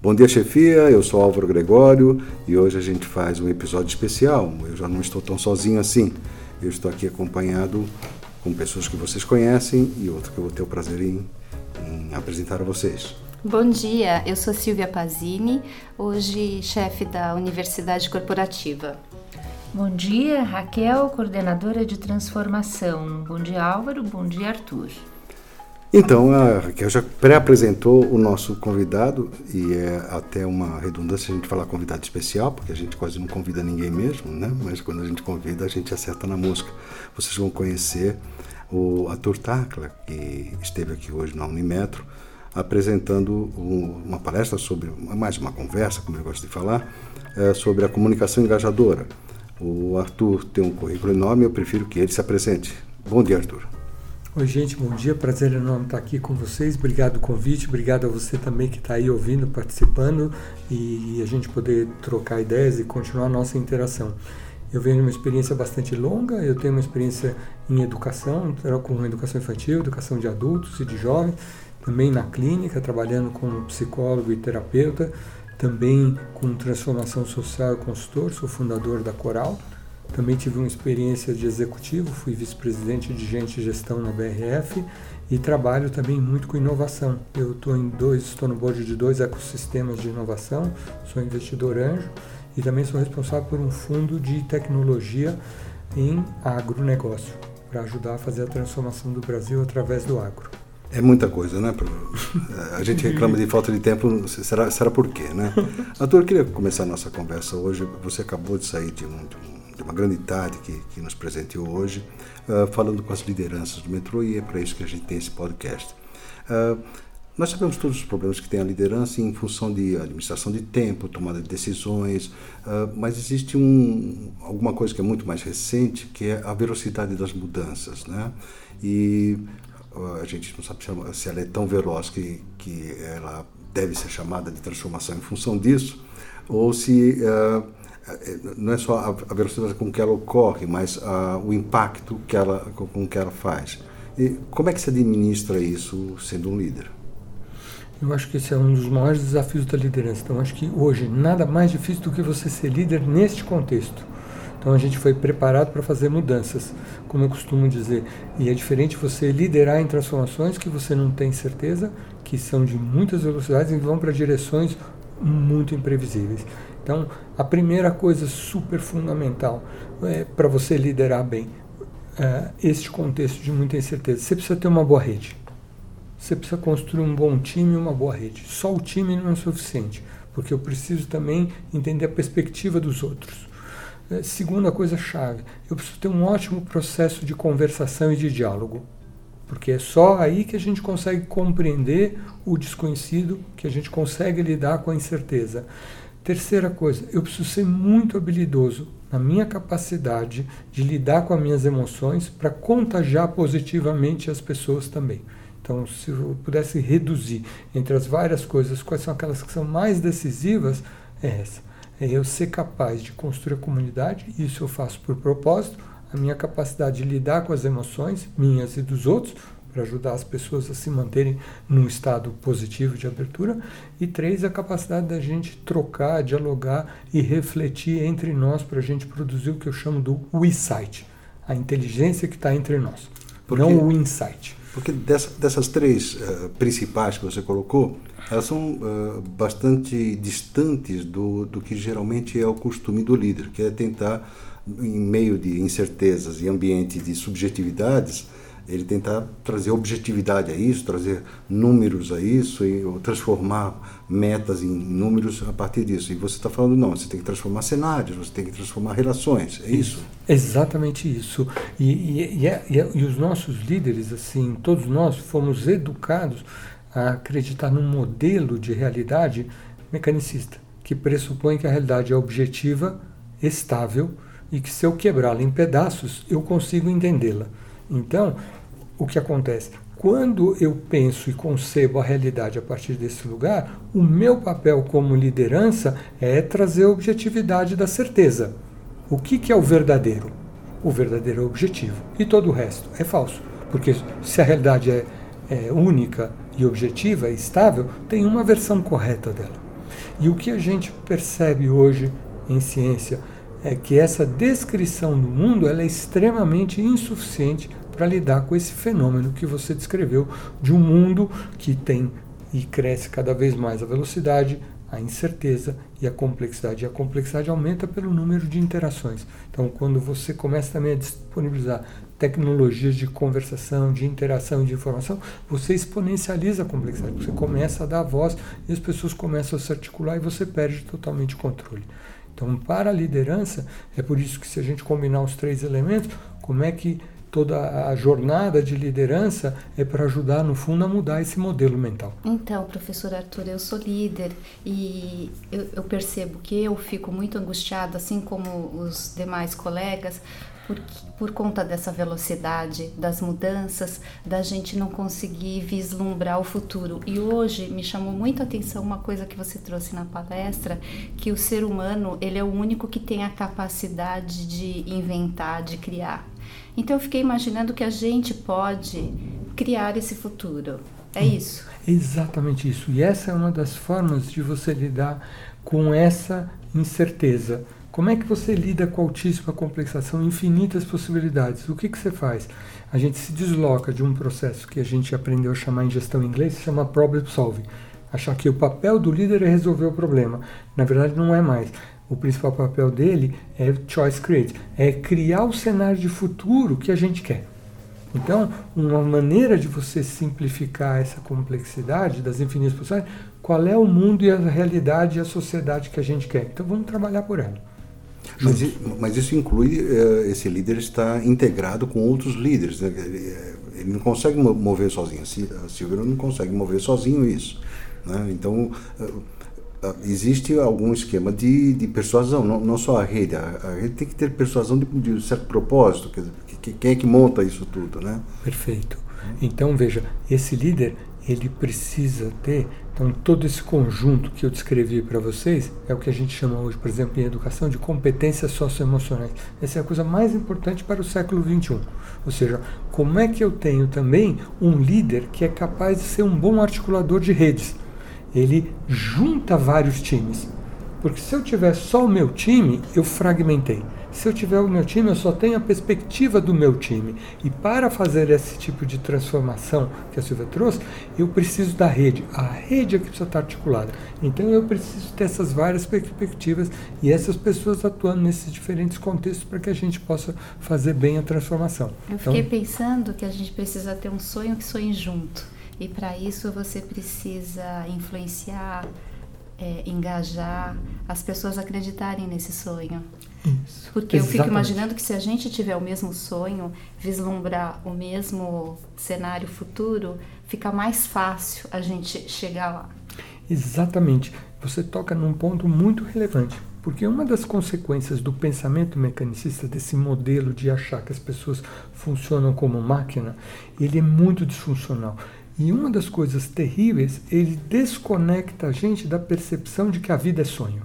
Bom dia, chefia. Eu sou Álvaro Gregório e hoje a gente faz um episódio especial. Eu já não estou tão sozinho assim. Eu estou aqui acompanhado com pessoas que vocês conhecem e outro que eu vou ter o prazer em, em apresentar a vocês. Bom dia, eu sou Silvia Pazini, hoje chefe da Universidade Corporativa. Bom dia, Raquel, coordenadora de transformação. Bom dia, Álvaro. Bom dia, Arthur. Então, a Raquel já pré-apresentou o nosso convidado, e é até uma redundância a gente falar convidado especial, porque a gente quase não convida ninguém mesmo, né? Mas quando a gente convida, a gente acerta na música. Vocês vão conhecer o ator Tacla, que esteve aqui hoje na Unimetro, apresentando uma palestra sobre, mais uma conversa, como eu gosto de falar, é, sobre a comunicação engajadora. O Arthur tem um currículo enorme, eu prefiro que ele se apresente. Bom dia, Arthur. Oi, gente, bom dia. Prazer enorme estar aqui com vocês. Obrigado pelo convite, obrigado a você também que está aí ouvindo, participando e a gente poder trocar ideias e continuar a nossa interação. Eu venho de uma experiência bastante longa, eu tenho uma experiência em educação, com educação infantil, educação de adultos e de jovens, também na clínica, trabalhando como psicólogo e terapeuta, também com transformação social e consultor, sou fundador da Coral. Também tive uma experiência de executivo, fui vice-presidente de gente e gestão na BRF e trabalho também muito com inovação. Eu estou em dois, estou no board de dois ecossistemas de inovação, sou investidor anjo e também sou responsável por um fundo de tecnologia em agronegócio, para ajudar a fazer a transformação do Brasil através do agro. É muita coisa, né? A gente reclama de falta de tempo, será, será por quê, né? Ator, eu queria começar a nossa conversa hoje. Você acabou de sair de, um, de, um, de uma grande tarde que, que nos presenteou hoje, uh, falando com as lideranças do metrô, e é para isso que a gente tem esse podcast. Uh, nós sabemos todos os problemas que tem a liderança em função de administração de tempo, tomada de decisões, uh, mas existe um, alguma coisa que é muito mais recente, que é a velocidade das mudanças, né? E a gente não sabe se ela é tão veloz que, que ela deve ser chamada de transformação em função disso, ou se não é só a, velocidade com que ela ocorre, mas uh, o impacto que ela, com que ela faz. E como é que se administra isso sendo um líder? Eu acho que esse é um dos maiores desafios da liderança. Então, acho que hoje nada mais difícil do que você ser líder neste contexto então a gente foi preparado para fazer mudanças, como eu costumo dizer. E é diferente você liderar em transformações que você não tem certeza, que são de muitas velocidades e vão para direções muito imprevisíveis. Então, a primeira coisa super fundamental é, para você liderar bem é, este contexto de muita incerteza, você precisa ter uma boa rede. Você precisa construir um bom time e uma boa rede. Só o time não é suficiente, porque eu preciso também entender a perspectiva dos outros. É, segunda coisa chave, eu preciso ter um ótimo processo de conversação e de diálogo, porque é só aí que a gente consegue compreender o desconhecido, que a gente consegue lidar com a incerteza. Terceira coisa, eu preciso ser muito habilidoso na minha capacidade de lidar com as minhas emoções para contagiar positivamente as pessoas também. Então, se eu pudesse reduzir entre as várias coisas, quais são aquelas que são mais decisivas, é essa é eu ser capaz de construir a comunidade, isso eu faço por propósito, a minha capacidade de lidar com as emoções minhas e dos outros, para ajudar as pessoas a se manterem num estado positivo de abertura. E três, a capacidade da gente trocar, dialogar e refletir entre nós para a gente produzir o que eu chamo do insight, a inteligência que está entre nós, Porque, não o insight. Porque dessa, dessas três uh, principais que você colocou, elas são uh, bastante distantes do, do que geralmente é o costume do líder, que é tentar, em meio de incertezas e ambiente de subjetividades, ele tentar trazer objetividade a isso, trazer números a isso e transformar metas em números a partir disso. E você está falando, não, você tem que transformar cenários, você tem que transformar relações, é isso? Exatamente isso. E, e, e, é, é, e os nossos líderes, assim, todos nós fomos educados a acreditar num modelo de realidade mecanicista, que pressupõe que a realidade é objetiva, estável e que se eu quebrá-la em pedaços, eu consigo entendê-la. Então, o que acontece? Quando eu penso e concebo a realidade a partir desse lugar, o meu papel como liderança é trazer a objetividade da certeza. O que, que é o verdadeiro? O verdadeiro é objetivo. E todo o resto é falso. Porque se a realidade é, é única e objetiva, estável, tem uma versão correta dela. E o que a gente percebe hoje em ciência é que essa descrição do mundo ela é extremamente insuficiente para lidar com esse fenômeno que você descreveu de um mundo que tem e cresce cada vez mais a velocidade, a incerteza e a complexidade. E a complexidade aumenta pelo número de interações. Então, quando você começa também a disponibilizar tecnologias de conversação, de interação, de informação, você exponencializa a complexidade. Você começa a dar voz e as pessoas começam a se articular e você perde totalmente o controle. Então, para a liderança, é por isso que se a gente combinar os três elementos, como é que toda a jornada de liderança é para ajudar, no fundo, a mudar esse modelo mental. Então, professor Arthur, eu sou líder e eu, eu percebo que eu fico muito angustiada, assim como os demais colegas, por, por conta dessa velocidade das mudanças, da gente não conseguir vislumbrar o futuro. E hoje me chamou muito a atenção uma coisa que você trouxe na palestra, que o ser humano ele é o único que tem a capacidade de inventar, de criar. Então eu fiquei imaginando que a gente pode criar esse futuro. É hum, isso? Exatamente isso. E essa é uma das formas de você lidar com essa incerteza. Como é que você lida com a altíssima complexação, infinitas possibilidades? O que, que você faz? A gente se desloca de um processo que a gente aprendeu a chamar em gestão em inglês, se chama problem solving. Achar que o papel do líder é resolver o problema. Na verdade, não é mais o principal papel dele é choice create, é criar o cenário de futuro que a gente quer. Então, uma maneira de você simplificar essa complexidade das infinitas possibilidades, qual é o mundo e a realidade e a sociedade que a gente quer. Então, vamos trabalhar por ela. Mas, mas, isso inclui uh, esse líder estar integrado com outros líderes. Né? Ele não consegue mover sozinho. A Silvia não consegue mover sozinho isso. Né? Então, ah, existe algum esquema de, de persuasão, não, não só a rede. A, a, rede tem que ter persuasão de, de um certo propósito. Quer dizer, que, quem é que monta isso tudo, né? Perfeito. Então, veja, esse líder, ele precisa ter então, todo esse conjunto que eu descrevi para vocês é o que a gente chama hoje, por exemplo, em educação, de competências socioemocionais. Essa é a coisa mais importante para o século XXI. Ou seja, como é que eu tenho também um líder que é capaz de ser um bom articulador de redes? Ele junta vários times. Porque se eu tiver só o meu time, eu fragmentei. Se eu tiver o meu time, eu só tenho a perspectiva do meu time. E para fazer esse tipo de transformação que a Silvia trouxe, eu preciso da rede. A rede é que precisa estar articulada. Então eu preciso ter essas várias perspectivas e essas pessoas atuando nesses diferentes contextos para que a gente possa fazer bem a transformação. Eu fiquei então, pensando que a gente precisa ter um sonho que sonhe junto. E para isso você precisa influenciar, é, engajar as pessoas a acreditarem nesse sonho. Isso. Porque Exatamente. eu fico imaginando que se a gente tiver o mesmo sonho, vislumbrar o mesmo cenário futuro, fica mais fácil a gente chegar lá. Exatamente. Você toca num ponto muito relevante. Porque uma das consequências do pensamento mecanicista, desse modelo de achar que as pessoas funcionam como máquina, ele é muito disfuncional. E uma das coisas terríveis, ele desconecta a gente da percepção de que a vida é sonho.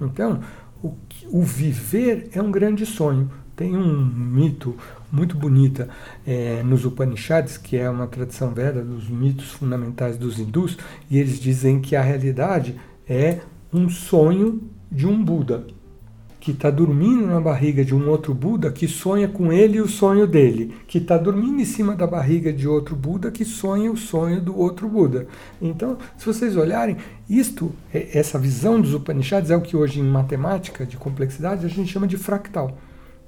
Então, o, o viver é um grande sonho. Tem um mito muito bonita é, nos Upanishads, que é uma tradição veda dos mitos fundamentais dos hindus, e eles dizem que a realidade é um sonho de um Buda que está dormindo na barriga de um outro Buda que sonha com ele e o sonho dele, que está dormindo em cima da barriga de outro Buda que sonha o sonho do outro Buda. Então, se vocês olharem, isto, é, essa visão dos Upanishads é o que hoje em matemática de complexidade a gente chama de fractal.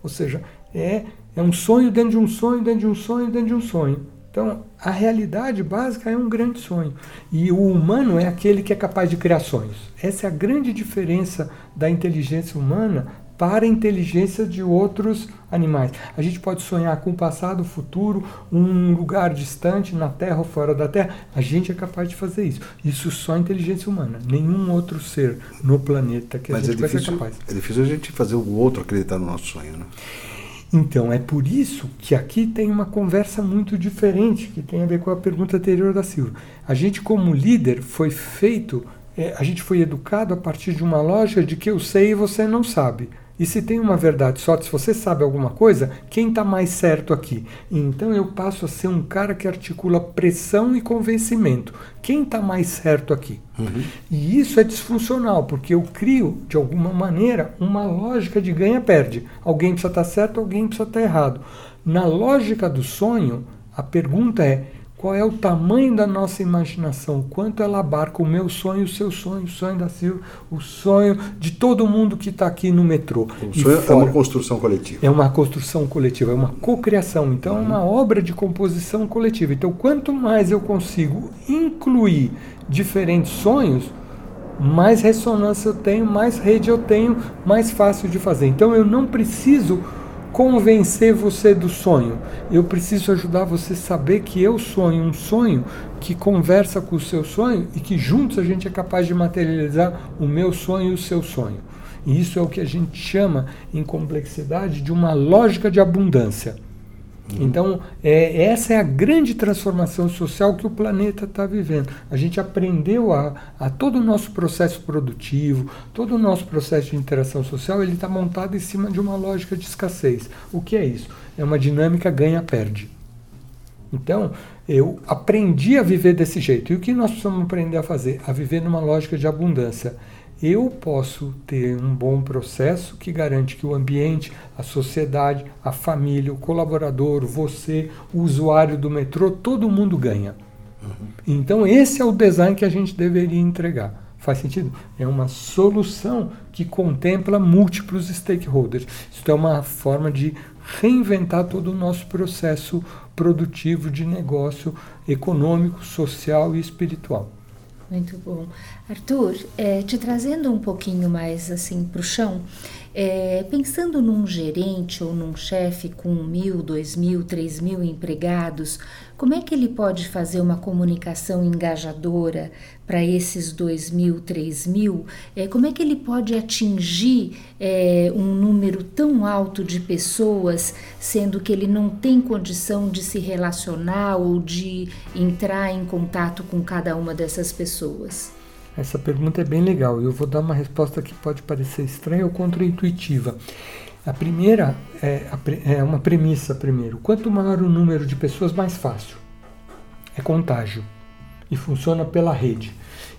Ou seja, é, é um sonho dentro de um sonho, dentro de um sonho, dentro de um sonho. Então, a realidade básica é um grande sonho. E o humano é aquele que é capaz de criar sonhos. Essa é a grande diferença da inteligência humana para a inteligência de outros animais. A gente pode sonhar com o passado, o futuro, um lugar distante, na Terra ou fora da Terra. A gente é capaz de fazer isso. Isso só a inteligência humana. Nenhum outro ser no planeta que Mas a gente é vai ser capaz. É difícil a gente fazer o outro acreditar no nosso sonho, né? Então, é por isso que aqui tem uma conversa muito diferente, que tem a ver com a pergunta anterior da Silva. A gente, como líder, foi feito, é, a gente foi educado a partir de uma loja de que eu sei e você não sabe. E se tem uma verdade só, se você sabe alguma coisa, quem está mais certo aqui? Então eu passo a ser um cara que articula pressão e convencimento. Quem está mais certo aqui? Uhum. E isso é disfuncional, porque eu crio, de alguma maneira, uma lógica de ganha-perde. Alguém precisa estar tá certo, alguém precisa estar tá errado. Na lógica do sonho, a pergunta é: qual é o tamanho da nossa imaginação? Quanto ela abarca o meu sonho, o seu sonho, o sonho da Silvia, o sonho de todo mundo que está aqui no metrô. O sonho fora. é uma construção coletiva. É uma construção coletiva, é uma cocriação. Então, é uma obra de composição coletiva. Então, quanto mais eu consigo incluir diferentes sonhos, mais ressonância eu tenho, mais rede eu tenho, mais fácil de fazer. Então, eu não preciso convencer você do sonho. Eu preciso ajudar você a saber que eu sonho um sonho que conversa com o seu sonho e que juntos a gente é capaz de materializar o meu sonho e o seu sonho. E isso é o que a gente chama em complexidade de uma lógica de abundância. Então, é, essa é a grande transformação social que o planeta está vivendo. A gente aprendeu a, a, todo o nosso processo produtivo, todo o nosso processo de interação social, ele está montado em cima de uma lógica de escassez. O que é isso? É uma dinâmica ganha-perde. Então, eu aprendi a viver desse jeito. E o que nós precisamos aprender a fazer? A viver numa lógica de abundância eu posso ter um bom processo que garante que o ambiente, a sociedade, a família, o colaborador, você, o usuário do metrô, todo mundo ganha. Uhum. Então, esse é o design que a gente deveria entregar. Faz sentido? É uma solução que contempla múltiplos stakeholders. Isso é uma forma de reinventar todo o nosso processo produtivo de negócio econômico, social e espiritual. Muito bom. Arthur, é, te trazendo um pouquinho mais assim para o chão, é, pensando num gerente ou num chefe com mil, dois mil, três mil empregados, como é que ele pode fazer uma comunicação engajadora para esses dois mil, três mil? É, como é que ele pode atingir é, um número tão alto de pessoas, sendo que ele não tem condição de se relacionar ou de entrar em contato com cada uma dessas pessoas? Essa pergunta é bem legal. Eu vou dar uma resposta que pode parecer estranha ou contraintuitiva. A primeira é, é uma premissa primeiro. Quanto maior o número de pessoas, mais fácil. É contágio. E funciona pela rede.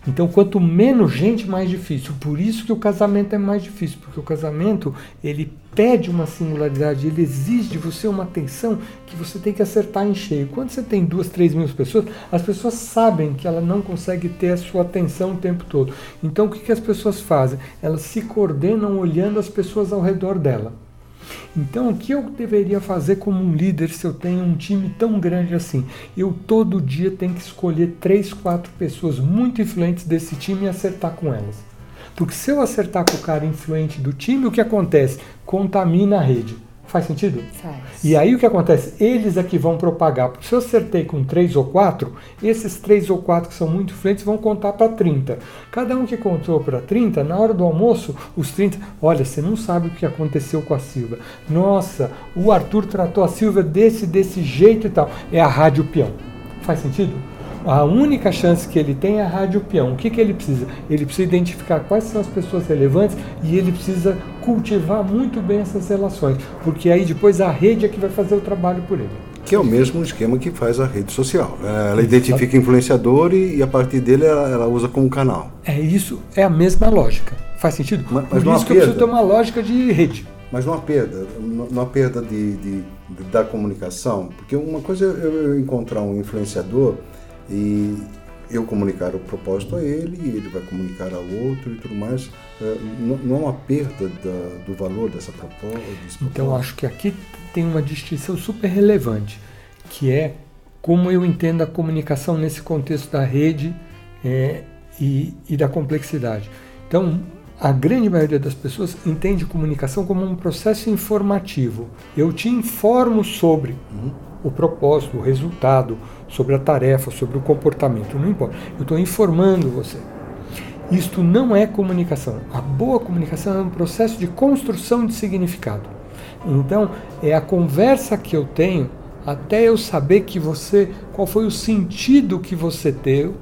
Então, quanto menos gente, mais difícil. Por isso que o casamento é mais difícil, porque o casamento ele pede uma singularidade, ele exige de você uma atenção que você tem que acertar em cheio. Quando você tem duas, três mil pessoas, as pessoas sabem que ela não consegue ter a sua atenção o tempo todo. Então, o que, que as pessoas fazem? Elas se coordenam olhando as pessoas ao redor dela. Então, o que eu deveria fazer como um líder se eu tenho um time tão grande assim? Eu todo dia tenho que escolher três, quatro pessoas muito influentes desse time e acertar com elas. Porque se eu acertar com o cara influente do time, o que acontece? Contamina a rede. Faz sentido? Faz. E aí o que acontece? Eles é que vão propagar. Porque se eu acertei com três ou quatro, esses três ou quatro que são muito influentes vão contar para 30. Cada um que contou para 30, na hora do almoço, os 30. Olha, você não sabe o que aconteceu com a Silva. Nossa, o Arthur tratou a Silva desse, desse jeito e tal. É a rádio peão. Faz sentido? A única chance que ele tem é a rádio peão. O que, que ele precisa? Ele precisa identificar quais são as pessoas relevantes e ele precisa cultivar muito bem essas relações, porque aí depois a rede é que vai fazer o trabalho por ele. Que é o mesmo esquema que faz a rede social. Né? Ela identifica influenciador e, a partir dele ela, ela, usa como canal. É isso, é a mesma lógica. Faz sentido? Mas, mas por isso que perda. eu preciso ter uma lógica de rede. Mas não há perda, não há perda de, de, de da comunicação, porque uma coisa é eu encontrar um influenciador e eu comunicar o propósito a ele e ele vai comunicar ao outro e tudo mais. É, não, não há uma perda da, do valor dessa proposta. Então, acho que aqui tem uma distinção super relevante, que é como eu entendo a comunicação nesse contexto da rede é, e, e, da complexidade. Então, a grande maioria das pessoas entende comunicação como um processo informativo. Eu te informo sobre. Uhum o propósito, o resultado, sobre a tarefa, sobre o comportamento, não importa. Eu estou informando você. Isto não é comunicação. A boa comunicação é um processo de construção de significado. Então, é a conversa que eu tenho até eu saber que você, qual foi o sentido que você deu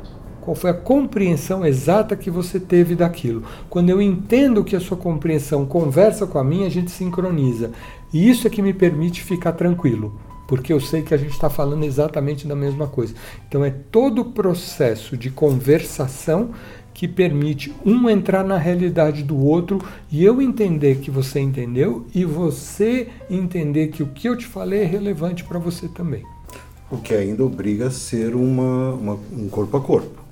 qual foi a compreensão exata que você teve daquilo. Quando eu entendo que a sua compreensão conversa com a minha, a gente sincroniza. E isso é que me permite ficar tranquilo, porque eu sei que a gente está falando exatamente da mesma coisa. Então é todo o processo de conversação que permite um entrar na realidade do outro e eu entender que você entendeu e você entender que o que eu te falei é relevante para você também. O que ainda obriga a ser uma, uma, um corpo a corpo.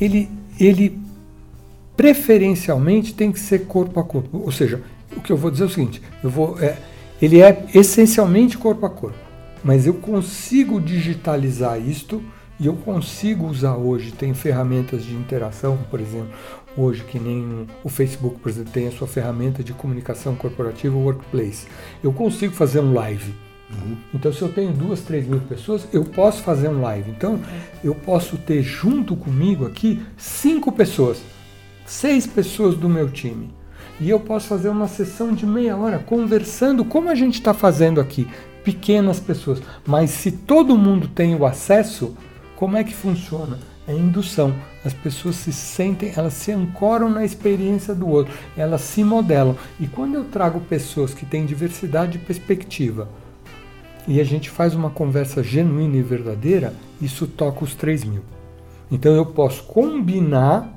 Ele, ele preferencialmente tem que ser corpo a corpo. Ou seja, o que eu vou dizer é o seguinte: eu vou, é, ele é essencialmente corpo a corpo, mas eu consigo digitalizar isto e eu consigo usar hoje, tem ferramentas de interação, por exemplo, hoje que nem o Facebook, por exemplo, tem a sua ferramenta de comunicação corporativa, o Workplace. Eu consigo fazer um live. Uhum. Então, se eu tenho duas, três mil pessoas, eu posso fazer um live. Então, eu posso ter junto comigo aqui cinco pessoas, seis pessoas do meu time. E eu posso fazer uma sessão de meia hora conversando como a gente está fazendo aqui, pequenas pessoas. Mas se todo mundo tem o acesso, como é que funciona? É indução. As pessoas se sentem, elas se ancoram na experiência do outro, elas se modelam. E quando eu trago pessoas que têm diversidade de perspectiva e a gente faz uma conversa genuína e verdadeira, isso toca os 3 mil. Então eu posso combinar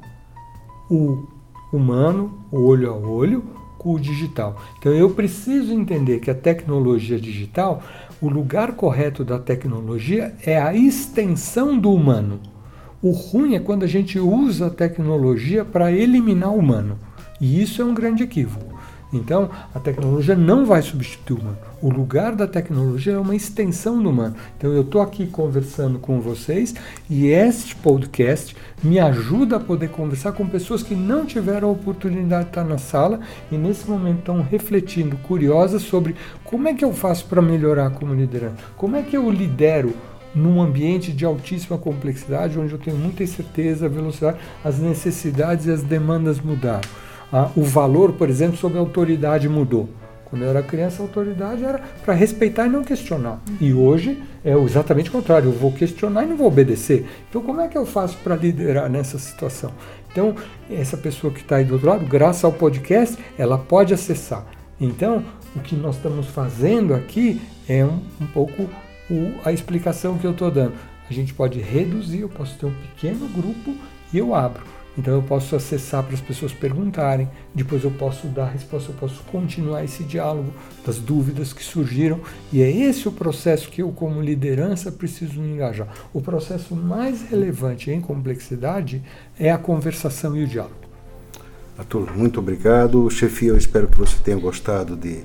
o humano, olho a olho, com o digital. Então eu preciso entender que a tecnologia digital o lugar correto da tecnologia é a extensão do humano. O ruim é quando a gente usa a tecnologia para eliminar o humano. E isso é um grande equívoco. Então, a tecnologia não vai substituir o humano. O lugar da tecnologia é uma extensão do humano. Então, eu estou aqui conversando com vocês e este podcast me ajuda a poder conversar com pessoas que não tiveram a oportunidade de estar na sala e nesse momento estão refletindo, curiosas sobre como é que eu faço para melhorar como liderança, como é que eu lidero num ambiente de altíssima complexidade, onde eu tenho muita incerteza, velocidade, as necessidades e as demandas mudaram. Ah, o valor, por exemplo, sobre a autoridade mudou. Quando eu era criança, a autoridade era para respeitar e não questionar. E hoje é exatamente o contrário, eu vou questionar e não vou obedecer. Então, como é que eu faço para liderar nessa situação? Então, essa pessoa que está aí do outro lado, graças ao podcast, ela pode acessar. Então, o que nós estamos fazendo aqui é um, um pouco o, a explicação que eu estou dando. A gente pode reduzir, eu posso ter um pequeno grupo e eu abro. Então eu posso acessar para as pessoas perguntarem, depois eu posso dar resposta, eu posso continuar esse diálogo das dúvidas que surgiram, e é esse o processo que eu, como liderança, preciso me engajar. O processo mais relevante em complexidade é a conversação e o diálogo. Arthur, muito obrigado. Chefia, eu espero que você tenha gostado de,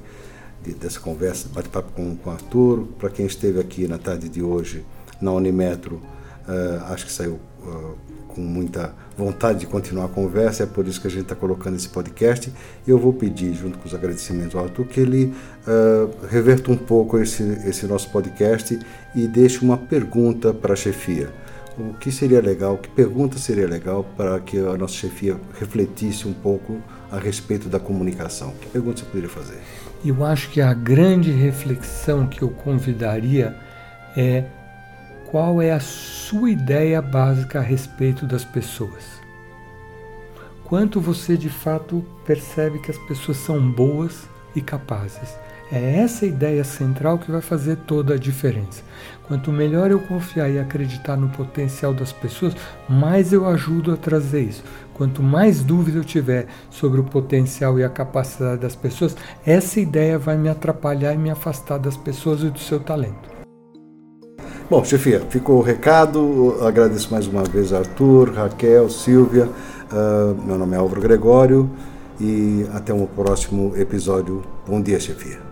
de dessa conversa, bate-papo com, com Arthur. Para quem esteve aqui na tarde de hoje na Unimetro, uh, acho que saiu. Uh, com muita vontade de continuar a conversa, é por isso que a gente está colocando esse podcast. Eu vou pedir, junto com os agradecimentos ao Arthur, que ele uh, reverta um pouco esse, esse nosso podcast e deixe uma pergunta para a chefia. O que seria legal, que pergunta seria legal para que a nossa chefia refletisse um pouco a respeito da comunicação? Que pergunta você poderia fazer? Eu acho que a grande reflexão que eu convidaria é qual é a sua ideia básica a respeito das pessoas. Quanto você de fato percebe que as pessoas são boas e capazes. É essa ideia central que vai fazer toda a diferença. Quanto melhor eu confiar e acreditar no potencial das pessoas, mais eu ajudo a trazer isso. Quanto mais dúvida eu tiver sobre o potencial e a capacidade das pessoas, essa ideia vai me atrapalhar e me afastar das pessoas e do seu talento. Bom, chefia, ficou o recado. Agradeço mais uma vez a Arthur, Raquel, Silvia. Uh, meu nome é Álvaro Gregório e até um próximo episódio. Bom dia, chefia.